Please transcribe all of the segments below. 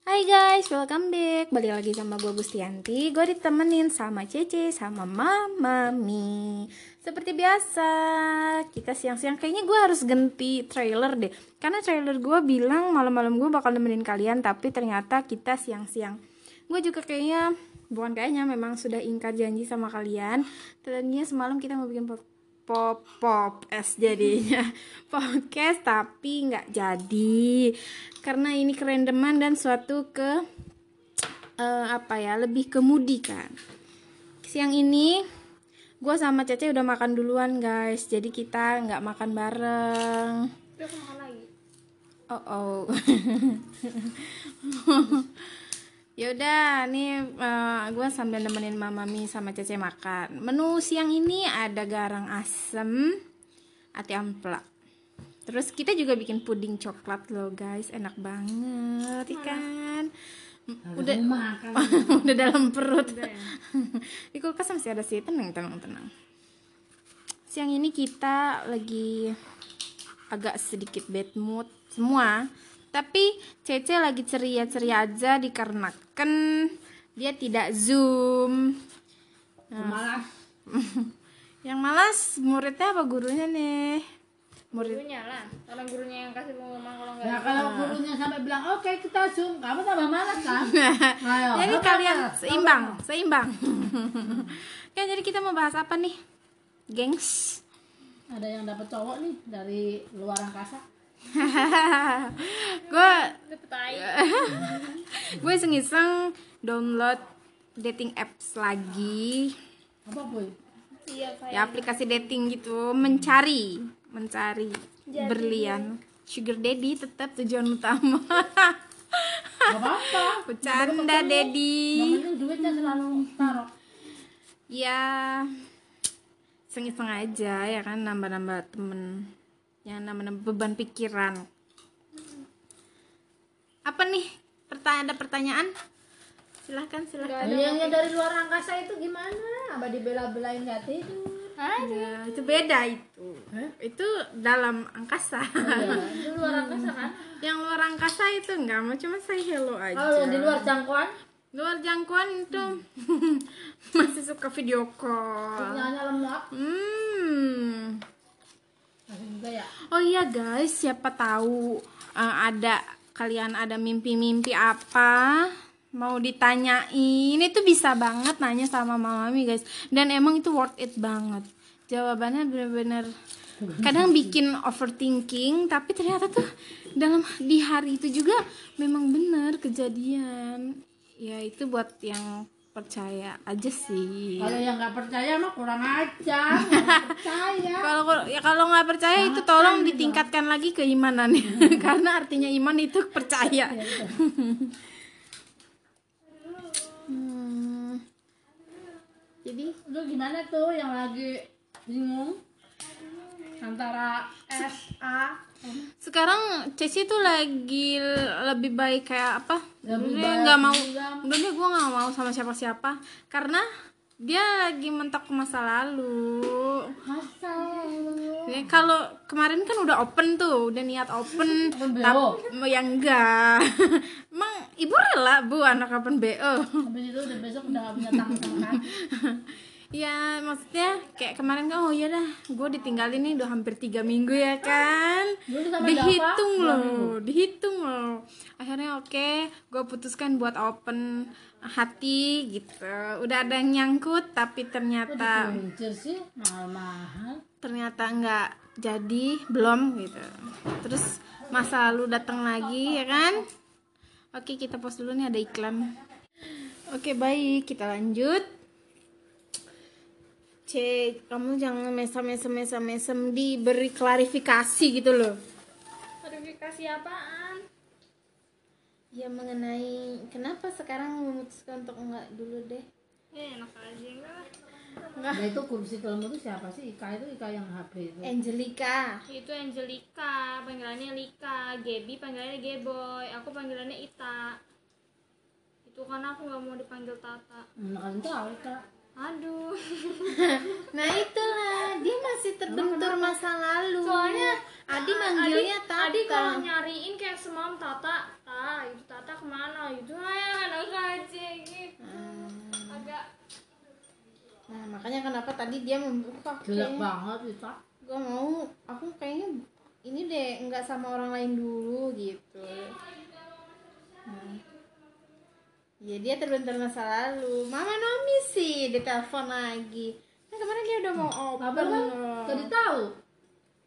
Hai guys, welcome back. Balik lagi sama gue Gustianti. Gue ditemenin sama Cece, sama Mama Mi. Seperti biasa, kita siang-siang kayaknya gue harus ganti trailer deh. Karena trailer gue bilang malam-malam gue bakal nemenin kalian, tapi ternyata kita siang-siang. Gue juga kayaknya, bukan kayaknya, memang sudah ingkar janji sama kalian. Tadinya semalam kita mau bikin pop pop es jadinya. Podcast tapi nggak jadi. Karena ini kerendeman dan suatu ke eh, apa ya lebih ke moody kan. Siang ini gue sama Cece udah makan duluan guys. Jadi kita nggak makan bareng. Oh oh Yaudah, nih uh, gue sambil nemenin Mama Mi sama Cece makan. Menu siang ini ada garang asem, ati ampla. Terus kita juga bikin puding coklat loh guys, enak banget, ikan. Udah makan. udah dalam perut. Di kulkas masih ada sih, tenang tenang tenang. Siang ini kita lagi agak sedikit bad mood semua tapi Cece lagi ceria-ceria aja dikarenakan dia tidak zoom. Malas. Yang malas muridnya apa gurunya nih? Murid. gurunya lah orang gurunya yang kasih pengumuman kalau nggak Ya kalau gurunya sampai bilang oke kita zoom, kamu tambah malas kan? Ayo. Jadi kamu kalian malas, seimbang, malas. seimbang. ya jadi kita mau bahas apa nih? Gengs. Ada yang dapat cowok nih dari luar angkasa. gue gue iseng-iseng download dating apps lagi. Apa boy? iya kayak ya aplikasi dating gitu. Mencari. Mencari. Berlian. Sugar daddy tetap tujuan utama. Gak apa-apa. bercanda daddy. Duitnya selalu taruh. ya iseng-iseng aja ya kan nambah-nambah temen yang nambah-nambah beban pikiran. Apa nih? Pertanyaan ada pertanyaan? Silahkan silahkan. Yang dari luar angkasa itu gimana? Apa dibela-belain gak tidur? Ya, itu beda itu. Itu dalam angkasa. Iya, itu luar angkasa kan? yang luar angkasa itu enggak mau cuma say hello aja. Kalau di luar jangkauan, luar jangkauan itu masih suka video call. Sinyalnya lemot. hmm ya. oh iya guys siapa tahu eh, ada kalian ada mimpi-mimpi apa? Mau ditanyain. Itu bisa banget nanya sama mamami guys. Dan emang itu worth it banget. Jawabannya bener-bener kadang bikin overthinking tapi ternyata tuh dalam di hari itu juga memang bener kejadian. Ya itu buat yang percaya aja sih. Kalau yang nggak percaya mah kurang percaya. kalau ya kalau nggak percaya itu tolong ditingkatkan lagi keimanannya karena artinya iman itu percaya. Hmm. jadi? Lu gimana tuh yang lagi bingung antara S A sekarang Ceci tuh lagi lebih baik kayak apa? Baik nggak mau udah deh gue nggak mau sama siapa-siapa. Karena dia lagi mentok ke masa lalu. Masa Ya, kalau kemarin kan udah open tuh, udah niat open, tapi yang enggak. Emang ibu rela bu anak open BO? habis itu udah besok udah punya tangan kaki ya maksudnya kayak kemarin kan oh ya dah, gue ditinggalin nih udah hampir tiga minggu ya kan. Dihitung dua loh, dihitung loh. Akhirnya oke, gue putuskan buat open hati gitu. Udah ada yang nyangkut tapi ternyata Kuncir sih? Mahal-mahal. Ternyata nggak jadi belum gitu. Terus masa lalu datang lagi ya kan? Oke kita pause dulu nih ada iklan. Oke baik kita lanjut C kamu jangan mesem mesem mesem mesem diberi klarifikasi gitu loh. Verifikasi apaan? Ya mengenai kenapa sekarang memutuskan untuk enggak dulu deh. Ya enak aja enggak. Nah itu kursi film itu siapa sih? Ika itu Ika yang HP itu. Angelica itu Angelica panggilannya Lika. Gaby panggilannya Geboy aku panggilannya Ita. Itu karena aku nggak mau dipanggil Tata. Kan tahu Ika aduh nah itulah. Dia masih terbentur masa lalu. Soalnya Adi ah, manggilnya Adi, Tata. Adi kalau nyariin kayak semalam Tata Tata itu Tata ke mana? Itu ayo ya, anak aja gitu. Ah. Agak nah makanya kenapa tadi dia membuka gelap banget itu gak mau aku kayaknya ini deh nggak sama orang lain dulu gitu. Ya dia terbentur masa lalu. Mama nomi sih ditelepon lagi kemarin dia udah mau open. Apa kan jadi tahu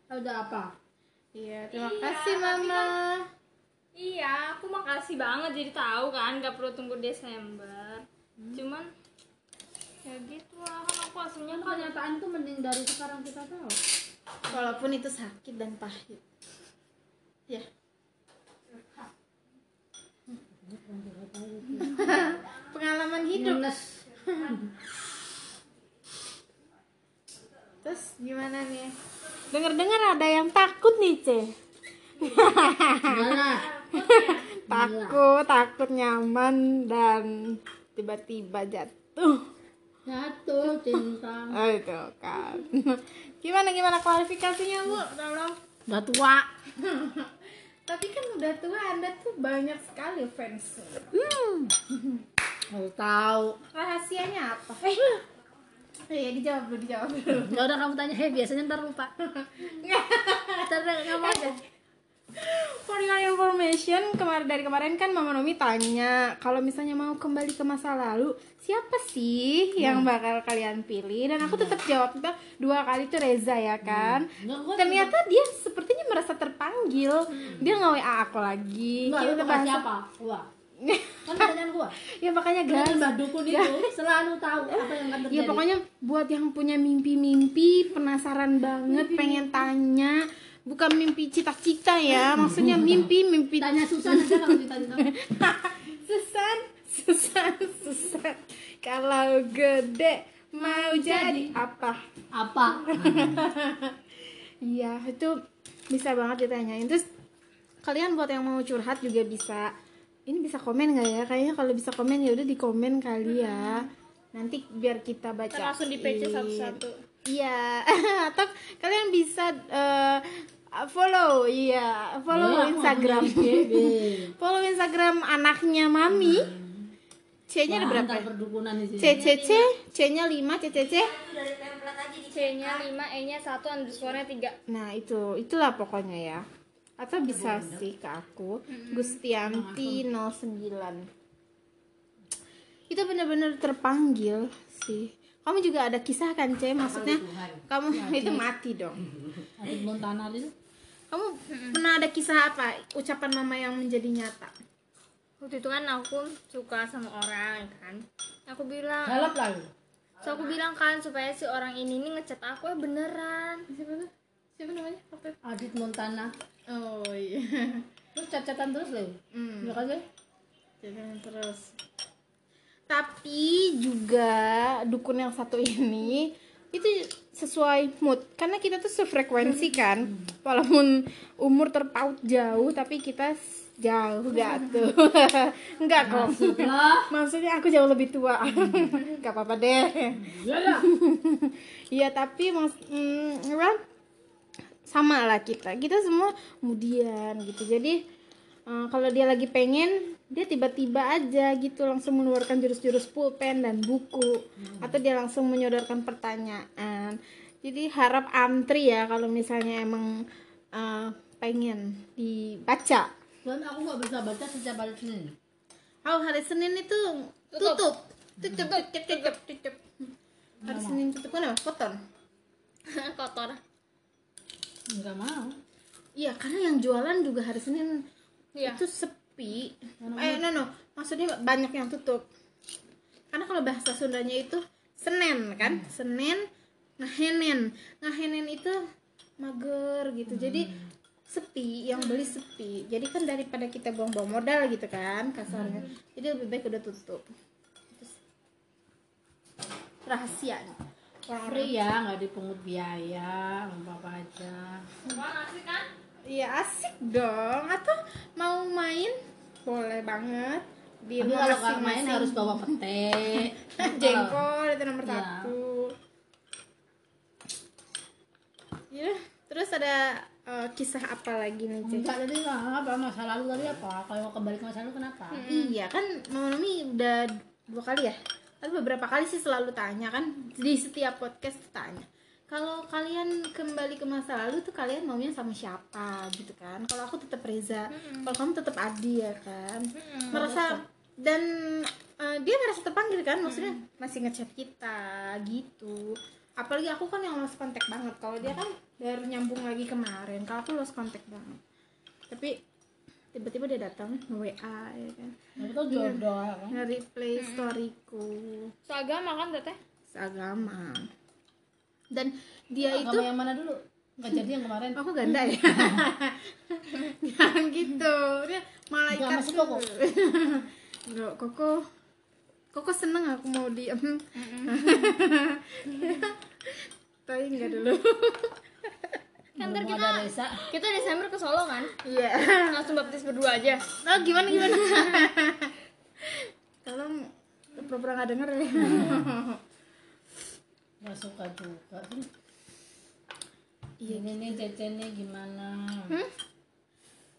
ada apa? Iya terima Iya, kasih mama. Iya, aku makasih banget jadi tahu kan nggak perlu tunggu Desember. Cuman ya gitu lah kan aku aslinya kan kan kenyataan tuh mending dari sekarang kita tahu. Walaupun itu sakit dan pahit. Ya. Pengalaman hidup. Minus. terus gimana nih dengar-dengar ada yang takut nih ce Mana? takut takut nyaman dan tiba-tiba jatuh Jatuh cinta. oh itu kan gimana gimana klarifikasinya bu tolong Udah tua. tapi kan udah tua anda tuh banyak sekali fans Hmm. Harus tahu. rahasianya apa eh iya dijawab dulu dijawab dulu Ya udah kamu tanya, heh biasanya ntar lupa. Ntar nggak mau ada. For your information, kemarin dari kemarin kan Mama Nomi tanya kalau misalnya mau kembali ke masa lalu, siapa sih yang bakal kalian pilih? Dan aku tetap jawab kita dua kali itu Reza ya kan. Nggak, gua Ternyata dia sepertinya merasa terpanggil. Dia nge WA aku lagi. Enggak, Kita bahas- siapa? Gua. Kan pertanyaan gua. ya makanya Kan guys. Mbak Dukun itu selalu tahu apa yang akan terjadi. Ya pokoknya buat yang punya mimpi-mimpi, penasaran banget, pengen tanya, bukan mimpi cita-cita ya, maksudnya mimpi-mimpi tanya susah aja kalau ditanya. Susan, Susan, Susan. Kalau gede mau jadi apa? Apa? Iya, itu bisa banget ditanyain. Terus kalian buat yang mau curhat juga bisa. Ini bisa komen nggak ya? Kayaknya kalau bisa komen ya udah di komen kali ya. Nanti biar kita baca. Langsung di PC satu-satu. Iya, atau kalian bisa eh, follow, iya, follow Oh, Instagram. follow Instagram anaknya Mami. C-nya ada Wah, berapa? ya? perdukunan di sini. C C C, C-nya 5, C C C. C-nya 5, E-nya 1, underscore-nya 3. Nah, itu itulah pokoknya ya. Atau bisa sih ke aku, Gustianti 09. Itu benar-benar terpanggil sih. Kamu juga ada kisah kan, C? Maksudnya kamu itu mati dong. Adit Montana itu. Kamu pernah ada kisah apa? Ucapan mama yang menjadi nyata? Waktu itu kan aku suka sama orang kan. Aku bilang, Galap lah lu. so aku bilang kan supaya si orang ini nih ngechat aku ya beneran. Siapa? Siapa namanya? Apa? Adit Montana. Oh iya. Terus cacatan terus loh. Hmm. Ya kan sih? Jangan terus. Tapi juga dukun yang satu ini itu sesuai mood karena kita tuh sefrekuensi kan walaupun umur terpaut jauh tapi kita jauh gak tuh enggak kok maksudnya aku jauh lebih tua gak apa-apa deh Ya ya. Iya tapi mas mm? Sama lah kita. Kita semua kemudian gitu. Jadi eh, kalau dia lagi pengen dia tiba-tiba aja gitu langsung mengeluarkan jurus-jurus pulpen dan buku. Atau dia langsung menyodorkan pertanyaan. Jadi harap antri ya kalau misalnya emang eh, pengen dibaca. Dan aku nggak bisa baca setiap hari Senin. oh hari Senin itu tutup. tutup. Tutup tutup tutup hari Senin tutup kan apa kotor. Kotor. Enggak mau. Iya, karena yang jualan juga hari Senin Iya. itu sepi. Eh, no, no. Maksudnya banyak yang tutup. Karena kalau bahasa Sundanya itu Senin kan? Senin ngahenen. Ngahenen itu mager gitu. Jadi sepi, yang beli sepi. Jadi kan daripada kita buang-buang modal gitu kan kasarnya. Jadi lebih baik udah tutup. Terus, rahasianya. Free ya, nggak dipungut biaya, nggak apa aja. Iya asik dong. Atau mau main boleh banget. Di Tapi kalau nggak main harus bawa pete. jengkol itu nomor Iya. satu. Ya, terus ada eh, kisah apa lagi nih Cek? Enggak tadi apa masa lalu tadi apa? Kalau kembali ke masa lalu kenapa? Iya kan Mama Nomi udah dua kali ya tapi beberapa kali sih selalu tanya kan di setiap podcast tuh tanya kalau kalian kembali ke masa lalu tuh kalian maunya sama siapa? Gitu kan. Kalau aku tetap Reza kalau kamu tetap Adi ya kan. Merasa dan eh, dia merasa terpanggil kan maksudnya masih ngechat kita gitu. Apalagi aku kan yang lost contact banget. Kalau dia kan baru nyambung lagi kemarin kalau aku lost contact banget. Tapi tiba-tiba dia datang nge-WA ya kan? Tuh jodoh ya kan. nge-replay storyku. Seagama kan teteh seagama. Dan dia itu Agama yang mana dulu? Nggak jadi yang kemarin. aku ganda ya. Jangan gitu. Dia malaikat Nggak, masih Koko? Nggak, koko. Koko seneng aku mau diem. Tapi enggak dulu kan ntar kita Reza. kita Desember ke Solo kan iya langsung baptis berdua aja oh gimana gimana tolong pura-pura nggak denger ya Nggak suka juga. Iya. Ini nih Cece nih gimana?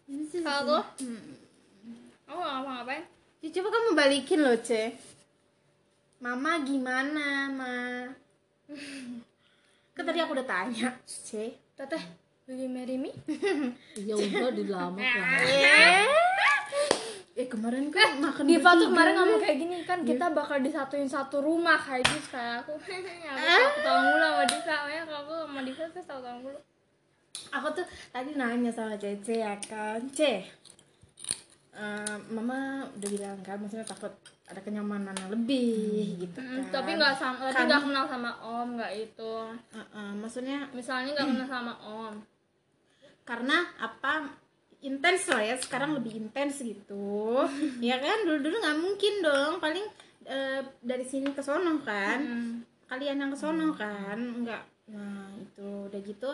Ini sih kalau tuh aku nggak ngapa ngapain Ya, coba kamu balikin loh, Ce. Mama gimana, Ma? Kan tadi aku udah tanya, Ce. Teteh will you marry me Ya udah di lama lah. Eh, eh kemarin kan makan Diva tuh kemarin ngomong kayak gini kan kita bakal disatuin satu rumah kayak gitu kayak aku aku satu tahun mulu sama Diva. Ya kalau aku sama Diva tuh satu tahun mulu. Aku tuh tadi nanya sama Cece ya kan, Ce. eh, mama udah bilang kan, maksudnya takut ada kenyamanan yang lebih gitu kan. Mm, tapi nggak sama tapi Kan- nggak kenal sama Om nggak itu. Eh, eh, maksudnya misalnya nggak kenal sama Om. Karena apa intens lah ya sekarang lebih intens gitu. Ya kan dulu dulu nggak mungkin dong paling eh, dari sini ke sono kan. Kalian yang ke sono kan nggak. Nah itu udah gitu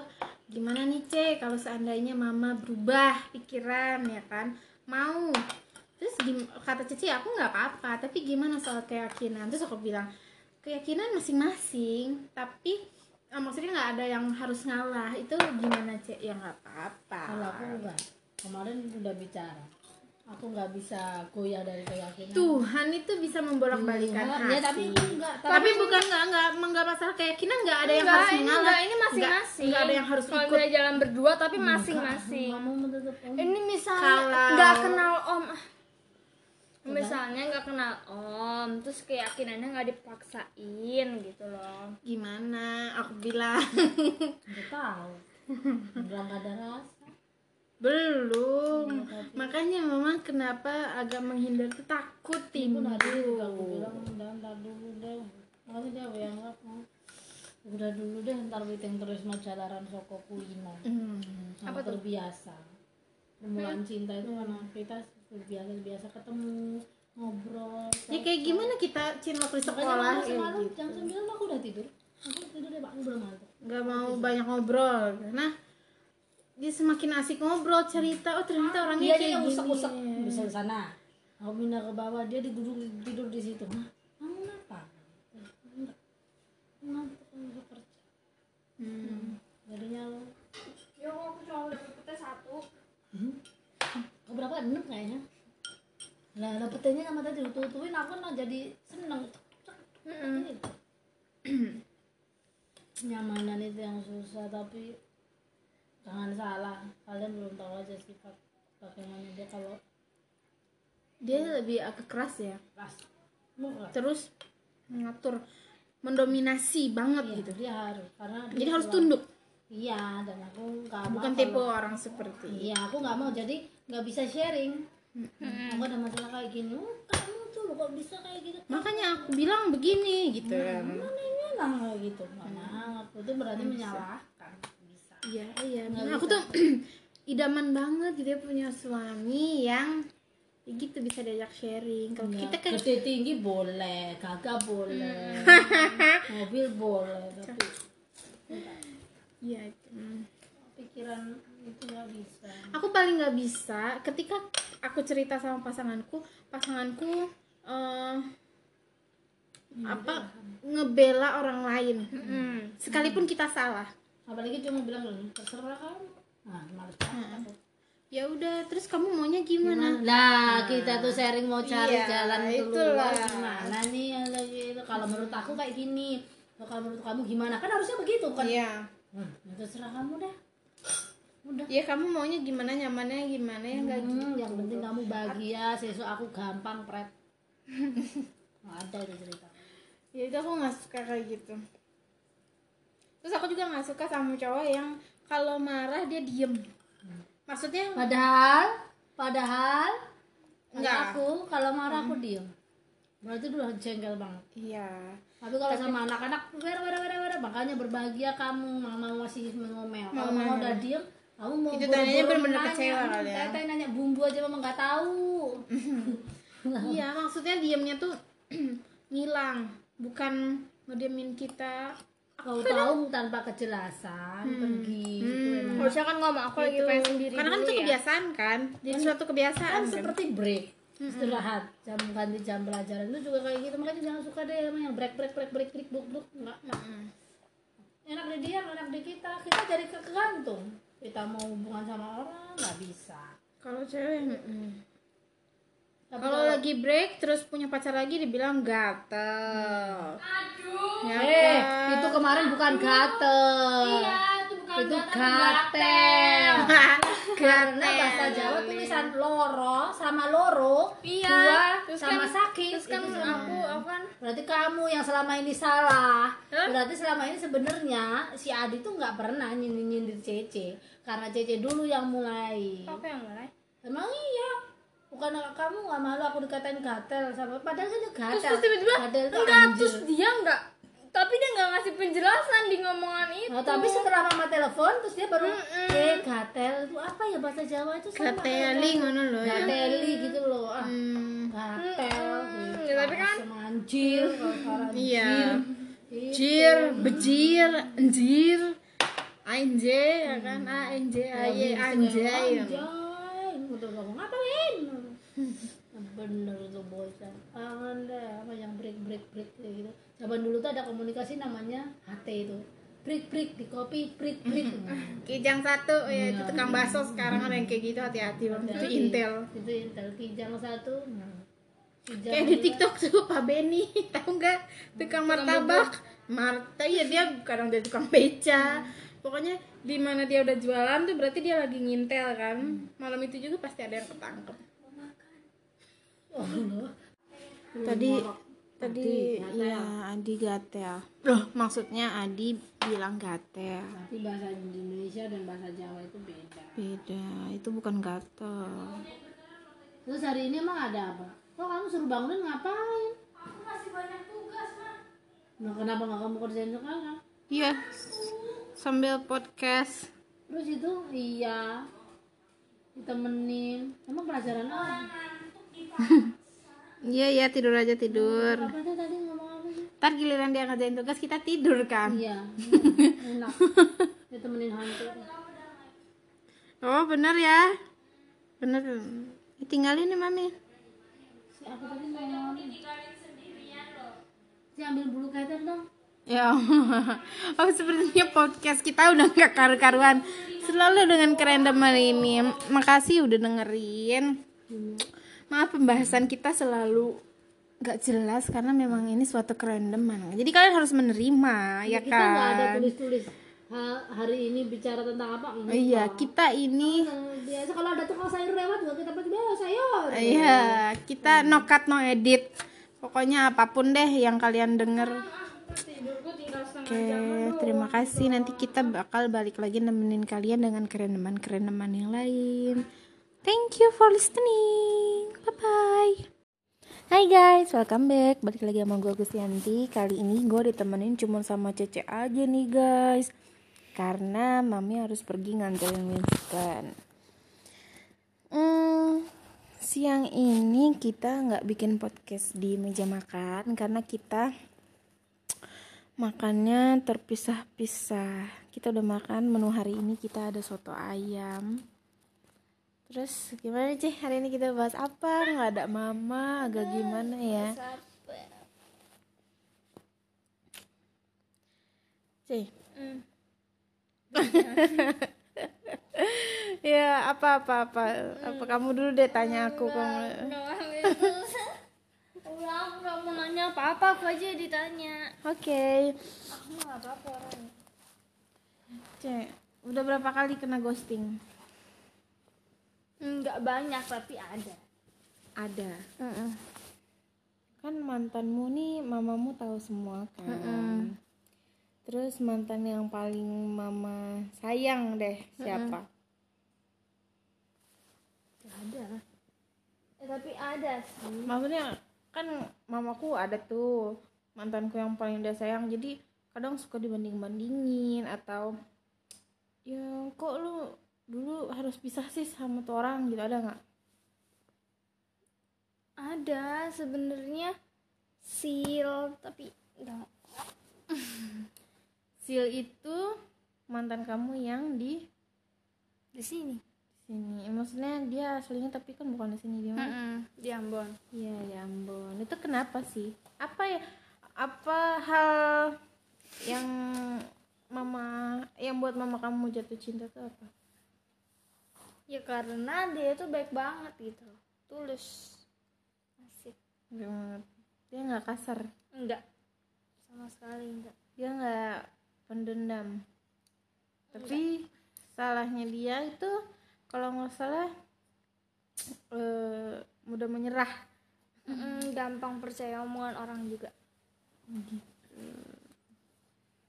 gimana nih ce kalau seandainya mama berubah pikiran ya kan? Mau terus gim- kata Cici aku nggak apa-apa tapi gimana soal keyakinan terus aku bilang keyakinan masing-masing tapi eh, maksudnya nggak ada yang harus ngalah itu gimana cek ya nggak apa-apa Kalau aku enggak. Kemarin udah bicara. Aku nggak bisa goyah dari keyakinan. Tuhan itu bisa membolak-balikan Iya, hati ya, tapi enggak, tapi, tapi bukan nggak nggak nggak masalah keyakinan nggak ada yang harus ini mengalah enggak, ini masing-masing. nggak ada yang harus Kalau ikut dia jalan berdua tapi masing-masing. Ini misalnya Kalau- nggak kenal Om. Misalnya nggak kenal Om, terus keyakinannya nggak dipaksain gitu loh. gimana aku bilang Nggak tahu. Nggak ada rasa. belum makanya mama kenapa agak menghindar tuh takut ada juga aku timbul bilang udah ntar dulu deh. Makanya dia yang nggak mau. Udah dulu deh ntar witing terus jalaran soko kuino. Hmm. Apa terbiasa. Permulaan cinta itu karena kita biasa biasa ketemu ngobrol. ya kayak gimana kita cinta waktu di sekolah kayak semalam gitu. jam 9 aku udah tidur. Aku tidur deh pak, aku belum ngantuk. nggak mau banyak ngobrol karena dia semakin asik ngobrol cerita oh ternyata orangnya Dia kayak yang gini usak-usak bisa ke sana. Aku pindah ke bawah, dia duduk tidur di situ. Nah, kamu kenapa? Enggak. Ngantuk nggak kerja. Hmm. Jadinya lo Ya aku cuma udah dapetnya satu. oh, berapa? Enam kayaknya. Lah, dapetnya sama tadi tutuin aku nah jadi seneng. Nyamanan itu yang susah tapi jangan salah kalian belum tahu aja sifat bagaimana dia kalau dia lebih agak keras ya Enggak. terus mengatur mendominasi banget Iya, gitu dia harus karena dia jadi harus tunduk iya dan aku nggak mau bukan kalau- tipe orang seperti iya aku nggak mau jadi nggak bisa sharing. Aku ada masalah kayak gini oh, kamu tuh kok bisa kayak gitu? Makanya aku bilang begini gitu. Kan mana ini lah kayak gitu? Nggak mau aku itu berarti menyalahkan. Bisa. Iya iya Nah, aku tuh idaman banget gitu ya punya suami yang ya gitu bisa diajak sharing. Kalau kita kan gede tinggi boleh kagak boleh mobil boleh tapi iya hmm. pikiran nggak bisa aku paling nggak bisa ketika aku cerita sama pasanganku pasanganku eh, apa ngebela orang lain sekalipun kita salah apalagi cuma bilang "Loh, terserah kamu nah males ya udah terus kamu maunya gimana Nah, kita tuh sharing mau cari Iya, jalan keluar gimana nih yang lagi itu. Kalau menurut aku kayak gini. Kalau menurut kamu gimana? Kan harusnya begitu kan. iya Hmm, ya terserah kamu deh. Udah. ya kamu maunya gimana nyamannya gimana ya enggak Hmm, yang penting kamu bahagia, sesuk aku gampang, pret. Nggak ada itu cerita. ya itu aku nggak suka kayak gitu terus aku juga nggak suka sama cowok yang kalau marah dia diem maksudnya Padahal, padahal Enggak. Aku kalau marah aku diem. Berarti udah jengkel banget. iya Tapi kalau sama anak-anak, wera wera wera wera, makanya berbahagia kamu, mama masih ngomel. Kalau mama udah diem, kamu mau Itu bener-bener nanya. kecewa kali ya. Tete nanya bumbu aja mama nggak tahu. iya maksudnya diemnya tuh ngilang bukan ngediemin kita. Kau tahu tanpa kejelasan pergi itu emang. Harusnya kan ngomong aku lagi pengen sendiri karena kan itu ya. kebiasaan kan? Jadi suatu kebiasaan kan kan? seperti break istirahat jam ganti jam pelajaran. Itu juga kayak gitu makanya jangan suka deh sama yang break break break break break break break. Enggak enak di dia enak di kita. Kita jadi kegantung kita mau hubungan sama orang nggak bisa. Kalau cewek mm-mm. Tapi kalau lagi break terus punya pacar lagi dibilang gatel. Ya eh kan? itu kemarin bukan gatel. Iya, bukan itu gatel, karena bahasa Jawa tulisan loro sama loro Iya, dua terus sama kan- sakit terus kan aku aku kan Berarti kamu yang selama ini salah. Hah? Berarti selama ini sebenarnya si Adi tuh nggak pernah nyindir-nyindir Cece. Karena Cece dulu yang mulai. aku yang mulai Emang iya. Bukan kamu nggak malu aku dikatain gatel sama padahal kan gatel. terus, tiba-tiba enggak anjir. terus dia enggak tapi dia enggak ngasih penjelasan di ngomongan itu. Nah, tapi setelah mama telepon terus dia baru eh gatel. Itu apa ya bahasa Jawa itu sama Gateli ngono loh ya. Gateli gitu loh. Ah, Hmm, gatel. ya, tapi kan- sama anjir, kalau Iya. anjir. jir bejir anjir. Anjay ya kan? A n j a y anjay Anjay, udah kamu ngapain? Bener tuh bocah. Kangen deh apa yang break break break kayak gitu. Zaman dulu tuh ada komunikasi namanya HT itu. Break break di kopi break break. kijang satu ya itu tukang bakso sekarang ada yang kayak gitu hati-hati. Bang itu intel. Itu intel. Kijang satu. Nah, kijang kayak di tiktok tuh pak Benny. Tahu nggak? Tukang martabak. Marta iya dia kadang dia tukang beca. Pokoknya di mana dia udah jualan tuh berarti dia lagi ngintel kan. Malam itu juga pasti ada yang ketangkep Oh, tadi tadi ya Adi gatel loh maksudnya Adi bilang gatel Tapi bahasa Indonesia dan bahasa Jawa itu beda. beda itu bukan gatel Terus hari ini emang ada apa? Kok kamu suruh bangunin ngapain? Aku masih banyak tugas, Mak. Nah, kenapa nggak kamu kerjain sekarang? iya sambil podcast Terus itu iya ditemenin. Emang pelajaran apa? iya iya tidur aja tidur Apa sih tadi ngomong apa sih? ntar giliran dia ngerjain tugas kita tidur kan Iya. Enak. Ditemenin hantu. oh bener ya bener tinggalin nih mami Si aku tadi mau. Si ambil bulu ketek dong. Ya, oh sepertinya podcast kita udah nggak karu-karuan. Selalu dengan kerendaman ini. Makasih udah dengerin. Maaf pembahasan kita selalu nggak jelas karena memang ini suatu kerendaman. Jadi kalian harus menerima, ya Kita nggak ada kan? tulis-tulis. Ha- hari ini bicara tentang apa? Enggak. Iya, kita ini Eh, Biasa kalau ada tukang sayur lewat juga kita "Oh, sayur. Iya, kita no cut no edit. Pokoknya apa pun deh yang kalian denger. tinggal setengah Oke, terima kasih. Nanti kita bakal balik lagi nemenin kalian dengan kereneman-kereneman yang lain. Thank you for listening. Bye bye. Hai guys, welcome back. Balik lagi sama gue Gustianti. Kali ini gue ditemenin cuma sama Cece aja nih guys. Karena mami harus pergi nganterin Winston. Hmm, siang ini kita nggak bikin podcast di meja makan karena kita makannya terpisah-pisah. Kita udah makan menu hari ini kita ada soto ayam. Terus gimana sih hari ini kita bahas apa? Nggak ada mama, agak gimana ya? Cih. ya apa apa apa? Apa kamu dulu deh tanya aku kamu? Udah aku gak mau nanya apa-apa aku aja ditanya. Oke. Aku mah gak apa-apa orangnya cek udah berapa kali kena ghosting Enggak banyak tapi ada. Ada? Kan mantanmu nih mamamu tahu semua kan. Terus mantan yang paling mama sayang deh siapa? Gak ada. Eh tapi ada sih. Maksudnya kan mamaku ada tuh mantanku yang paling dia sayang. Jadi kadang suka dibanding bandingin atau ya kok lu dulu harus pisah sih sama tuh orang gitu ada nggak? Ada sebenarnya Sil Tapi enggak Sil itu mantan kamu yang di Di sini. Sini. Maksudnya dia aslinya tapi kan bukan di sini dia mana? Di Ambon. Iya ya ampun itu kenapa sih? Apa ya? Apa hal yang mama yang buat mama kamu jatuh cinta tuh apa Ya karena dia tuh baik banget gitu. Tulus. Asik. Gimana? dia nggak kasar? Enggak. Sama sekali enggak. Dia nggak pendendam. Tapi salahnya dia itu kalau nggak salah eh, mudah menyerah. Mm-mm, Gampang percaya omongan orang juga.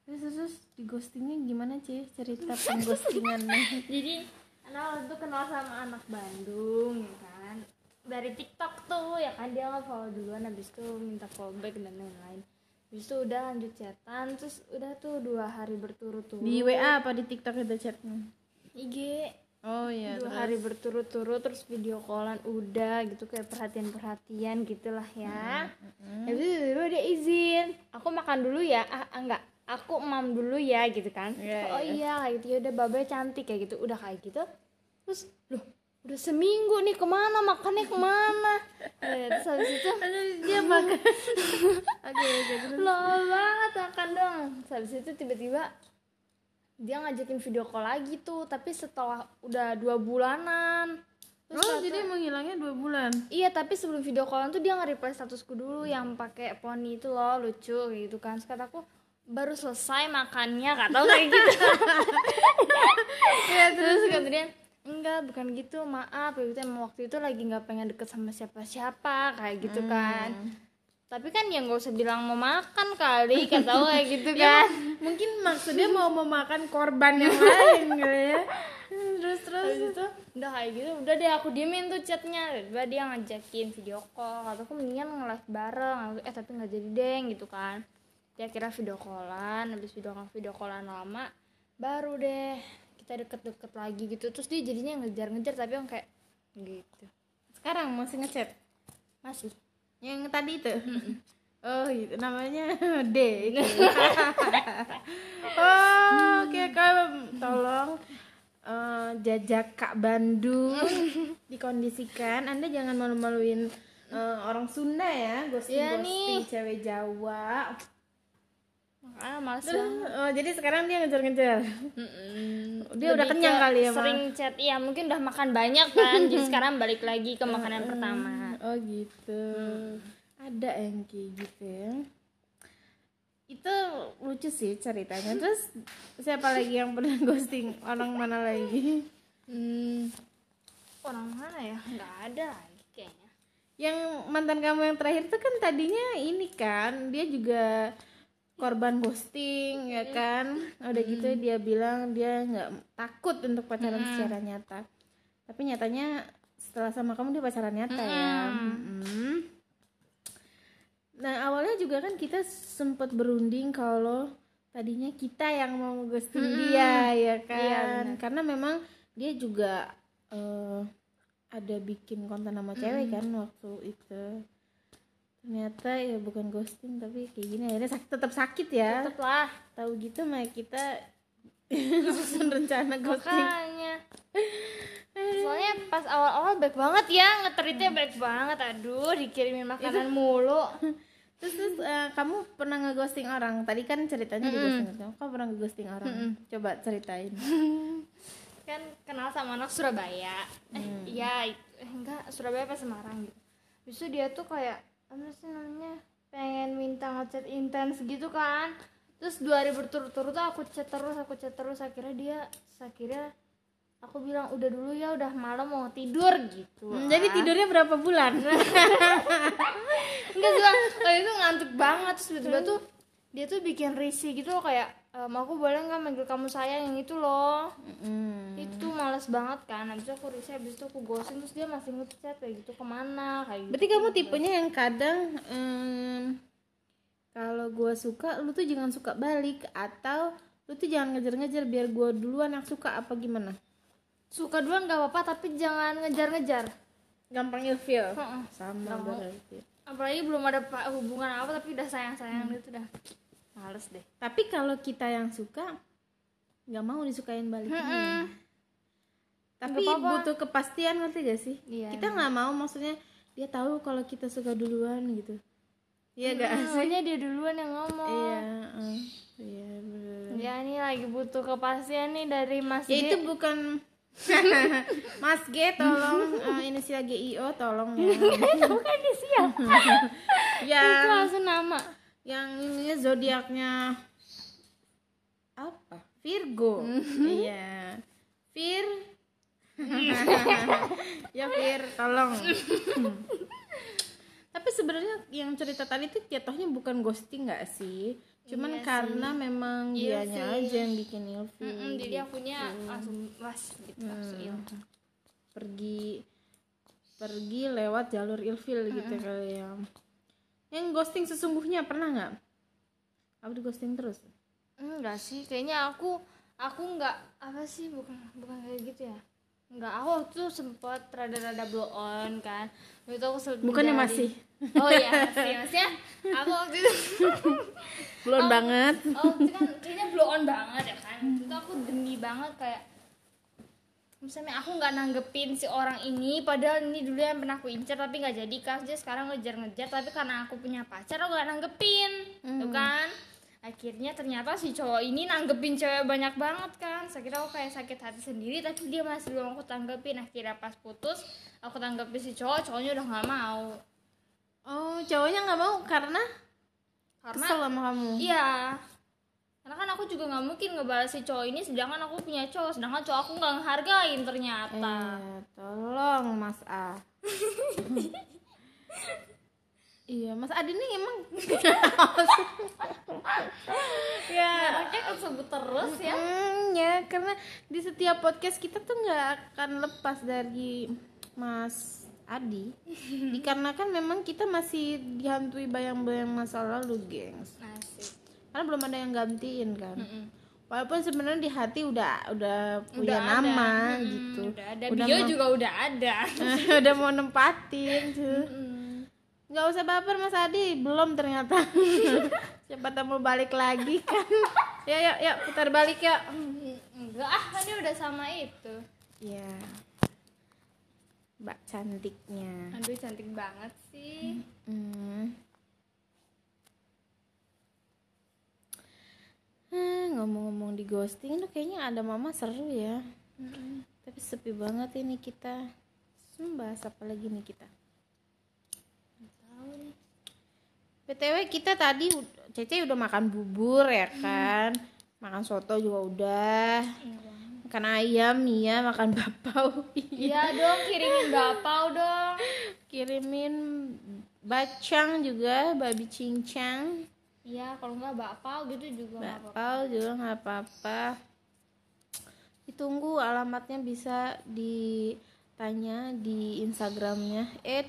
Terus terus di ghostingnya gimana sih cerita pengghostingannya. Jadi waktu itu kenal sama anak Bandung ya kan? Dari TikTok tuh ya kan? Dia nge-follow duluan habis itu minta follow back dan lain-lain. Habis itu udah lanjut chatan terus udah tuh dua hari berturut-turut. Di WA apa di TikTok itu chatnya? IG oh iya dua hari berturut-turut terus video callan udah gitu kayak perhatian-perhatian gitulah ya. Habis itu dia izin. Aku makan dulu ya. Ah ah, enggak aku mam dulu ya gitu kan. Iya, oh iya. kayak gitu. Ya udah babe cantik kayak gitu. Udah kayak gitu. Terus loh udah seminggu nih ke mana? Makannya ke mana? Eh, terus habis itu dia makan. Oke lama banget makan dong Terus habis itu tiba-tiba dia ngajakin video call lagi tuh tapi setelah udah dua bulanan. Terus oh jadi menghilangnya dua bulan? Iya tapi sebelum video callan tuh dia nge-reply statusku dulu yang pakai poni itu loh lucu gitu kan. Terus kataku baru selesai makannya kata kayak gitu. ya terus kata dia enggak bukan gitu maaf kayak gitu emang waktu itu lagi nggak pengen deket sama siapa-siapa kayak gitu kan. Tapi kan ya nggak usah bilang mau makan kali kata aku kayak gitu kan. mungkin maksudnya mau memakan korban yang lain kali ya. Terus terus. Habis itu? Udah kayak gitu udah deh aku diemin tuh chatnya. Tiba dia ngajakin video call kataku mendingan nge-live bareng eh tapi nggak jadi deng gitu kan dia kira video callan habis video call video callan lama baru deh kita deket-deket lagi gitu. Terus dia jadinya ngejar-ngejar tapi yang kayak gitu. Sekarang masih ngechat? Masih. Yang tadi itu? Oh gitu. Namanya D. Oh oke kalau tolong eh, jajak Kak Bandung. Dikondisikan. Anda jangan malu-maluin eh, orang Sunda ya. Ghosting Iya ghosting cewek Jawa makanya males banget. oh, jadi sekarang dia ngejar-ngejar? Mm-mm. dia udah Lebih kenyang ke kali ya sering chat. Iya mungkin udah makan banyak kan. Jadi sekarang balik lagi ke makanan pertama. Oh gitu. Ada yang kayak gitu ya? Itu lucu sih ceritanya. Terus siapa lagi yang pernah ghosting? Orang mana lagi? Hmm, orang mana ya? Nggak ada lagi kayaknya. yang mantan kamu yang terakhir itu kan tadinya ini kan dia juga korban ghosting ya kan? Udah gitu dia bilang dia nggak takut untuk pacaran secara nyata. Tapi nyatanya setelah sama kamu dia pacaran nyata ya. Mm-mm. nah awalnya juga kan kita sempat berunding kalau tadinya kita yang mau ghosting dia ya kan? karena memang dia juga eh, ada bikin konten sama cewek kan waktu itu ternyata ya bukan ghosting tapi kayak gini akhirnya sak- tetap sakit ya. Tetep lah. tahu gitu mah kita susun rencana ghosting. Makanya. Soalnya pas awal-awal baik banget ya, ngeteritnya baik banget. Aduh, dikirimin makanan mulu. terus, terus eh, kamu pernah ngeghosting orang? Tadi kan ceritanya di ghosting kamu pernah ngeghosting orang? Coba ceritain. Kan kenal sama anak Surabaya. Eh iya itu eh, enggak Surabaya apa Semarang gitu. Itu dia tuh kayak apa sih namanya? Pengen minta ngechat intens gitu kan. Terus dua hari berturut-turut tuh aku chat terus aku chat terus. Akhirnya dia akhirnya aku bilang udah dulu ya udah malam mau tidur gitu. Hmm, Jadi tidurnya berapa bulan? enggak sih kayak itu ngantuk banget. Terus tiba-tiba tuh dia tuh bikin risih gitu loh kayak ehm, aku boleh nggak manggil kamu sayang yang itu loh Hmm. itu males banget kan habis itu aku risih habis itu aku ghosting terus dia masih ngechat kayak gitu ke mana kayak gitu Berarti kamu tipenya yang kadang em, kalau gue suka, lu tuh jangan suka balik atau lu tuh jangan ngejar-ngejar biar gue duluan yang suka apa gimana? suka duluan nggak apa-apa tapi jangan ngejar-ngejar Gampang ilfeel. Heeh. Sama Gampang. berarti. apalagi belum ada hubungan apa tapi udah sayang-sayang gitu dah males deh Tapi kalau kita yang suka nggak mau disukain balik. Mm-mm. Tapi Nggak apa-apa. butuh kepastian ngerti gak sih? Iya, kita nggak mau maksudnya dia tahu kalau kita suka duluan gitu. Iya gak sih? Soalnya dia duluan yang ngomong Iya, eh, iya bener. ya ini lagi butuh kepastian nih dari Mas Ya G. itu bukan Mas G tolong eh, inisial GIO tolong ya. bukan di siapa itu langsung nama yang ini zodiaknya apa? Virgo. Iya. Vir. ya Vir, tolong. Tapi sebenarnya yang cerita tadi itu jatuhnya bukan ghosting nggak sih? Cuman Iya karena memang Iya dianya sih. aja yang bikin ilfil. Mm-mm, jadi akunya langsung was gitu langsung ilfil. pergi pergi lewat jalur ilfil gitu kali ya yang ghosting sesungguhnya pernah nggak? Aku di ghosting terus? Enggak sih kayaknya aku aku enggak apa sih bukan bukan kayak gitu ya. Enggak aku itu sempet rada-rada blow on kan. Itu aku sempet bukannya menjalin- masih? Oh iya masih. Maksudnya aku waktu itu belum banget. oh itu kan kayaknya blow on banget ya kan. Itu aku demi banget kayak misalnya aku nggak nanggepin si orang ini padahal ini dulu yang pernah aku incer tapi nggak jadi kan dia sekarang ngejar-ngejar tapi karena aku punya pacar aku nggak nanggepin. Tuh kan? Akhirnya ternyata si cowok ini nanggepin cewek banyak banget kan? Saya kira aku kayak sakit hati sendiri tapi dia masih belum aku tanggepin. Akhirnya pas putus aku tanggepin si cowok cowoknya udah nggak mau. Oh cowoknya nggak mau karena karena kesel sama kamu? Iya. Karena kan aku juga nggak mungkin ngebalas si cowok ini sedangkan aku punya cowok, sedangkan cowok aku nggak ngehargain ternyata. Eh, tolong Mas A iya Mas Adi ini emang ya Mereknya kesebut terus ya. Hmm, ya karena di setiap podcast kita tuh nggak akan lepas dari Mas Adi dikarenakan memang kita masih dihantui bayang-bayang masa lalu gengs Asik. Karena belum ada yang gantiin kan Mm-mm. walaupun sebenarnya di hati udah udah punya Udah ada. nama Mm-mm, gitu Udah ada Udah bio mau- juga udah ada. udah mau nempatin tuh Mm. nggak usah baper Mas Adi belum ternyata siapa tahu balik lagi kan ya yuk yuk putar balik yuk Enggak ah, kan dia udah sama itu. ya mbak cantiknya Aduh cantik banget sih. Hmm. Hmm, ngomong-ngomong di ghosting itu kayaknya ada mama seru ya. Tapi sepi banget ini kita. Hmm, bahas apa lagi nih kita? Btw kita tadi Cece udah makan bubur ya kan? Makan soto juga udah. Makan ayam iya. Makan bapau Iya dong, kirimin bapau dong. kirimin bacang juga babi cincang Iya, kalau nggak bapau gitu juga bapau juga nggak apa-apa. Ditunggu alamatnya bisa ditanya di instagramnya. Eh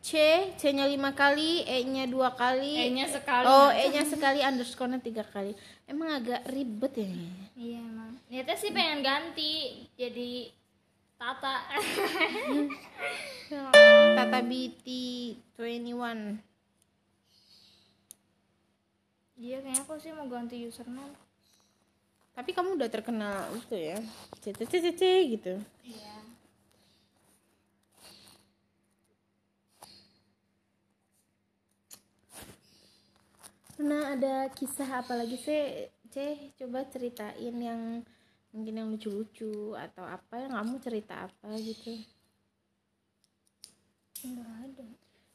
c c nya lima kali e nya dua kali. E-nya sekali. oh e nya sekali underscore nya tiga kali. Emang agak ribet ya? Iya emang. Niatnya sih pengen ganti jadi Tata. Tata BT 21 Iya kayaknya aku sih mau ganti username. tapi kamu udah terkenal itu ya? C c c c, C gitu. Iya. Nah ada kisah apa lagi sih? C coba ceritain yang mungkin yang lucu-lucu atau apa yang kamu cerita apa gitu. Nggak ada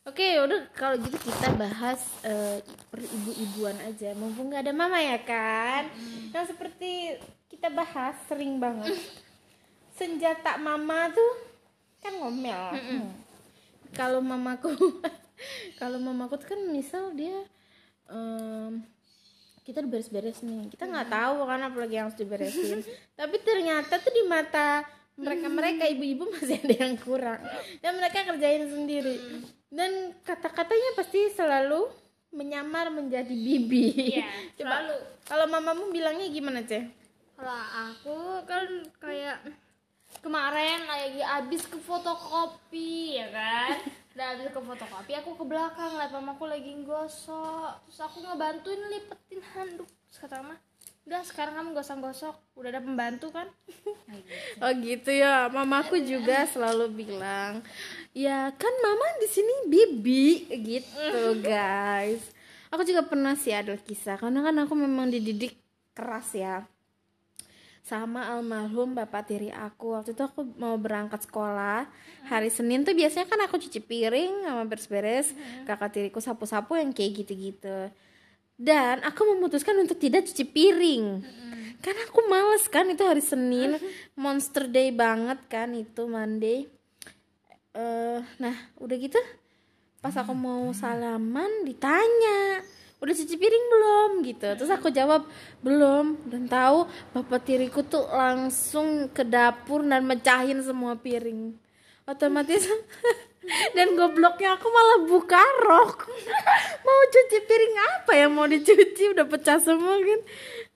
Oke, udah kalau gitu kita bahas eh, per ibu-ibuan aja. Mumpung nggak ada mama ya kan? Yang seperti kita bahas sering banget. Senjata mama tuh kan ngomel. Hmm. Kalau mamaku, kalau mamaku tuh kan misal dia em, kita udah beres-beres nih. Kita nggak tahu kan apa lagi yang harus diberesin. Tapi ternyata tuh di mata mereka mereka ibu-ibu masih ada yang kurang dan mereka kerjain sendiri dan kata-katanya pasti selalu menyamar menjadi bibi. Iya, coba selalu. kalau mamamu bilangnya gimana ceh? Kalau aku kan kayak kemarin lagi abis ke fotokopi ya kan? Udah abis ke fotokopi aku ke belakang liat mamaku lagi gosok. Terus aku ngebantuin lipetin handuk. Terus kata mama udah sekarang kamu gosok-gosok udah ada pembantu kan? Oh gitu ya. Mamaku juga selalu bilang ya kan mama di sini bibi. Gitu guys. Aku juga pernah sih ada kisah karena kan aku memang dididik keras ya. Sama almarhum bapak tiri aku. Waktu itu aku mau berangkat sekolah. Hari Senin tuh biasanya kan aku cuci piring sama beres-beres. Kakak tiriku sapu-sapu yang kayak gitu-gitu dan aku memutuskan untuk tidak cuci piring. Karena aku males kan itu hari Senin. Monster day banget kan itu Monday. Eh nah udah gitu pas aku mau salaman ditanya udah cuci piring belum? Gitu. Terus aku jawab belum. Dan tahu bapak tiriku tuh langsung ke dapur dan mecahin semua piring. Otomatis dan gobloknya aku malah buka rok. Mau cuci piring apa yang mau dicuci udah pecah semua kan.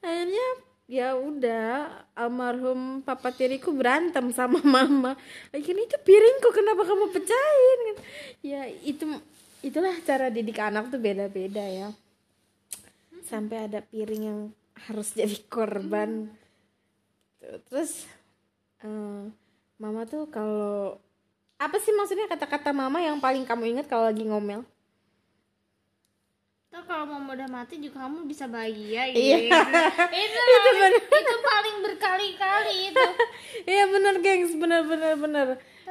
Akhirnya ya udah almarhum papa tiriku berantem sama mama. Akhirnya itu piringku kenapa kamu pecahin? Ya itu itulah cara didik anak tuh beda-beda ya. Sampai ada piring yang harus jadi korban. Tuh, terus eh, mama tuh kalau apa sih maksudnya kata-kata mama yang paling kamu ingat kalau lagi ngomel? Ntar kalau mama udah mati juga kamu bisa bahagia Iya. gitu. itu, paling, itu paling berkali-kali itu. Iya bener gengs. Bener bener bener.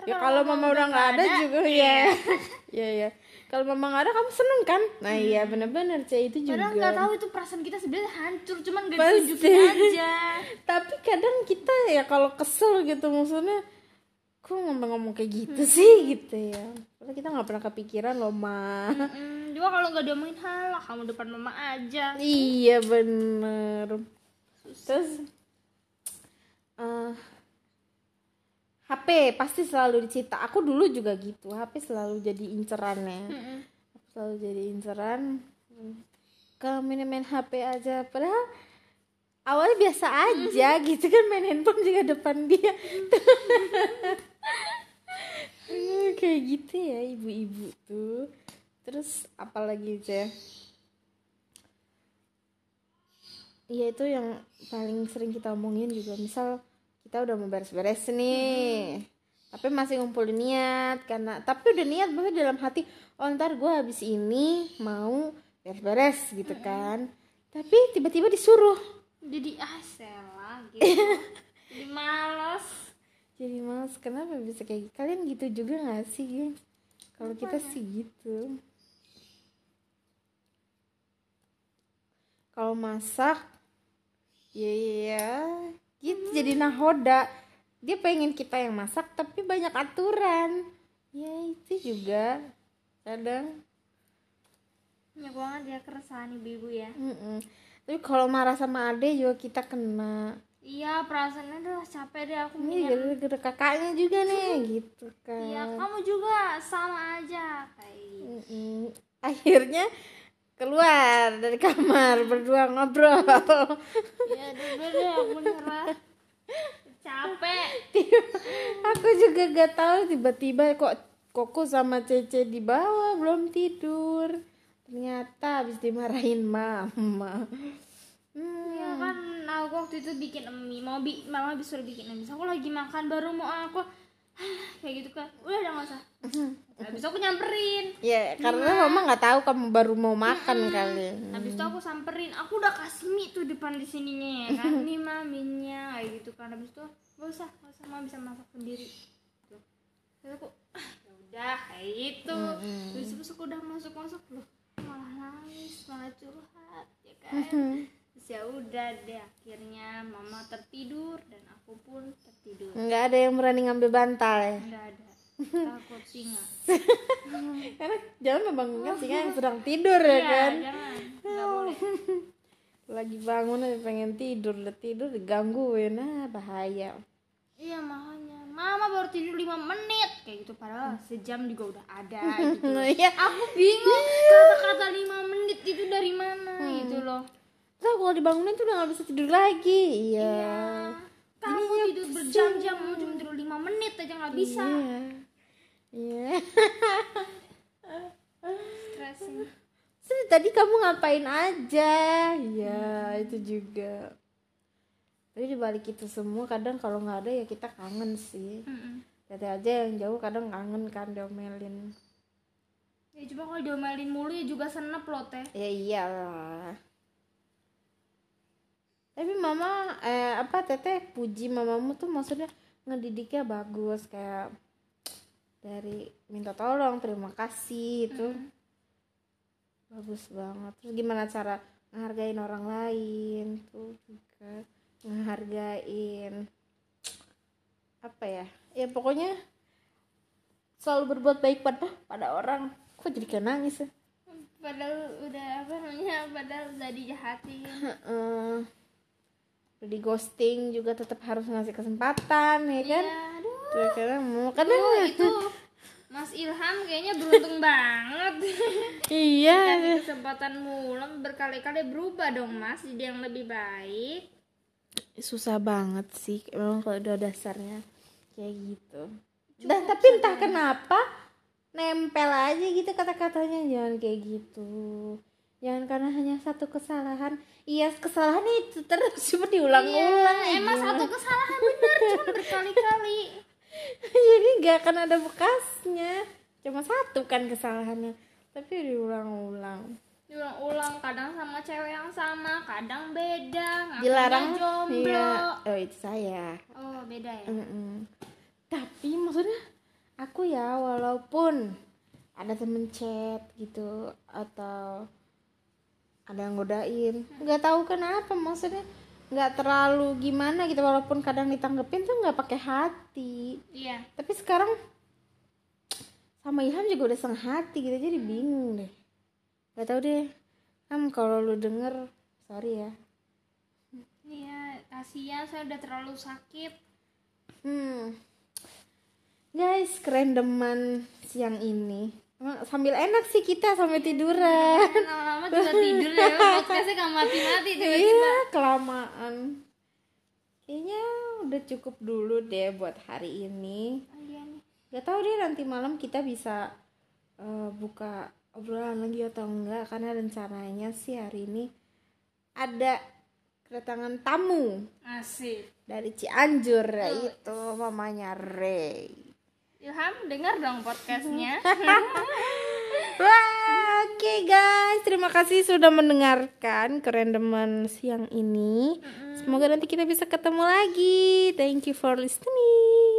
Ya kalau mama udah nggak ada juga ya ya ya kalau mama nggak ada kamu seneng kan? Nah iya bener bener cek itu juga. Padahal nggak tahu itu perasaan kita sebenarnya hancur, cuman gak ditunjukin aja. tapi kadang kita ya kalau kesel gitu maksudnya kok ngomong-ngomong kayak gitu sih gitu ya. Padahal kita nggak pernah kepikiran loh ma. Mm, juga kalau nggak diomongin halah kamu depan mama aja. iya bener. Terus eh HP pasti selalu dicita aku dulu juga gitu. HP selalu jadi incerannya aku selalu jadi inceran. Kalau main-main HP aja. Padahal awalnya biasa aja gitu kan main handphone juga depan dia kayak gitu ya ibu-ibu tuh. Terus apalagi ceh Iya itu yang paling sering kita omongin juga. Misal kita udah mau beres-beres nih. Tapi masih ngumpulin niat karena tapi udah niat banget dalam hati oh ntar gue habis ini mau beres-beres gitu kan. Tapi tiba-tiba disuruh. Jadi ah selah gitu. Jadi malas. Jadi males kenapa bisa kayak gitu? Kalian gitu juga gak sih geng? Kalau kita sih gitu. Kalau masak ya ya gitu jadi nahoda. Dia pengen kita yang masak tapi banyak aturan. Ya itu juga. Kadang. Banyak banget ya keresahan ibu-ibu ya. mm-mm. tapi kalau marah sama ade juga kita kena Iya perasaannya udah capek deh aku ini gara-gara kakaknya juga nih gitu kan Iya, kamu juga sama aja kayak gitu. Akhirnya keluar dari kamar berdua ngobrol Ya udah deh, aku nyerah. Capek. aku juga gak tahu tiba-tiba kok koko sama Cece di bawah belum tidur ternyata habis dimarahin mama hmm. Ya kan aku waktu itu bikin mie, mau bi mama disuruh bikin mie. Aku lagi makan baru mau aku kayak gitu kan udah udah nggak usah. Habis itu aku nyamperin. Ya, karena mama nggak tahu kamu baru mau makan kali. habis itu aku samperin. Aku udah kasih mie tuh depan di sininya ya kan? Nih mah minyak kayak gitu kan. Habis itu gak usah gak usah mama bisa masak sendiri. Gitu. terus aku ah ya udah kayak gitu. Terus terus aku udah masuk masuk loh malah nangis malah curhat ya kan terus ya udah deh akhirnya mama tertidur dan aku pun tertidur. Nggak ada yang berani ngambil bantal ya. nggak ada. Takut singa. Karena jangan membangunkan singa yang sedang tidur ya Iya, kan. jangan. Nggak boleh. Lagi bangun aja pengen tidur, udah tidur digangguin, nah bahaya. Iya makanya. Mama baru tidur 5 menit. Kayak gitu padahal sejam juga udah ada gitu. Iya. Aku bingung kata-kata 5 menit itu dari mana gitu loh Terus kalau dibangunin tuh udah nggak bisa tidur lagi. Iya. Kamu tidur berjam-jam mau cuma tidur 5 menit aja nggak bisa Iya. Iya. Stressing Terus tadi kamu ngapain aja? Ya, itu juga. Tapi dibalik itu semua kadang kalau nggak ada ya kita kangen sih. Tete aja yang jauh kadang kangen kan diomelin. Ya coba kalau diomelin mulu ya juga senep loh teh Ya iyalah. Tapi mama eh apa teteh puji mamamu tuh maksudnya ngedidiknya bagus kayak dari minta tolong terima kasih itu bagus banget. Terus gimana cara ngehargain orang lain tuh juga ngehargain apa ya ya pokoknya selalu berbuat baik pada pada orang. Kok jadi kayak nangis ya? Padahal udah apa namanya Padahal udah dijahatin di ghosting juga tetap harus ngasih kesempatan ya kan? Ya aduh. Tuh, karena mau kadang itu Mas Ilham kayaknya beruntung banget. Iya. Kasih kesempatan mulam berkali-kali berubah dong mas Jadi yang lebih baik. Susah banget sih memang kalau udah dasarnya kayak gitu. Dan tapi entah kenapa nempel aja gitu kata-katanya jangan kayak gitu. Jangan karena hanya satu kesalahan iya kesalahan itu terus cuma diulang-ulang Iya, Emang satu kesalahan bener Cuma berkali-kali. Jadi nggak akan ada bekasnya. Cuma satu kan kesalahannya tapi diulang-ulang. Diulang-ulang kadang sama cewek yang sama Kadang beda dilarang jomblo. iya. Oh itu saya. Oh beda ya? Mm-mm. tapi maksudnya aku ya walaupun ada temen chat gitu atau ada yang godain. Nggak tahu kenapa maksudnya nggak terlalu gimana gitu. Walaupun kadang ditanggepin tuh nggak pakai hati. Iya. Tapi sekarang sama Ilham juga udah setengah hati gitu jadi bingung deh. Nggak tahu deh. Ham kalau lu denger sorry ya. Iya kasihan saya udah terlalu sakit. Hmm. Guys, keren deman siang ini. Sambil enak sih kita sampai tiduran. Lama-lama juga tidur ya Podcastnya gak mati-mati tiba-tiba Iya, kelamaan. Kayaknya udah cukup dulu deh buat hari ini. Oh, iya. Gak tahu deh nanti malam kita bisa eh, buka obrolan lagi atau enggak karena rencananya sih hari ini ada kedatangan tamu Asik dari Cianjur itu mamanya Ray. Ilham dengar dong podcastnya Wah, oke guys, terima kasih sudah mendengarkan kerendeman siang ini. Semoga nanti kita bisa ketemu lagi. Thank you for listening.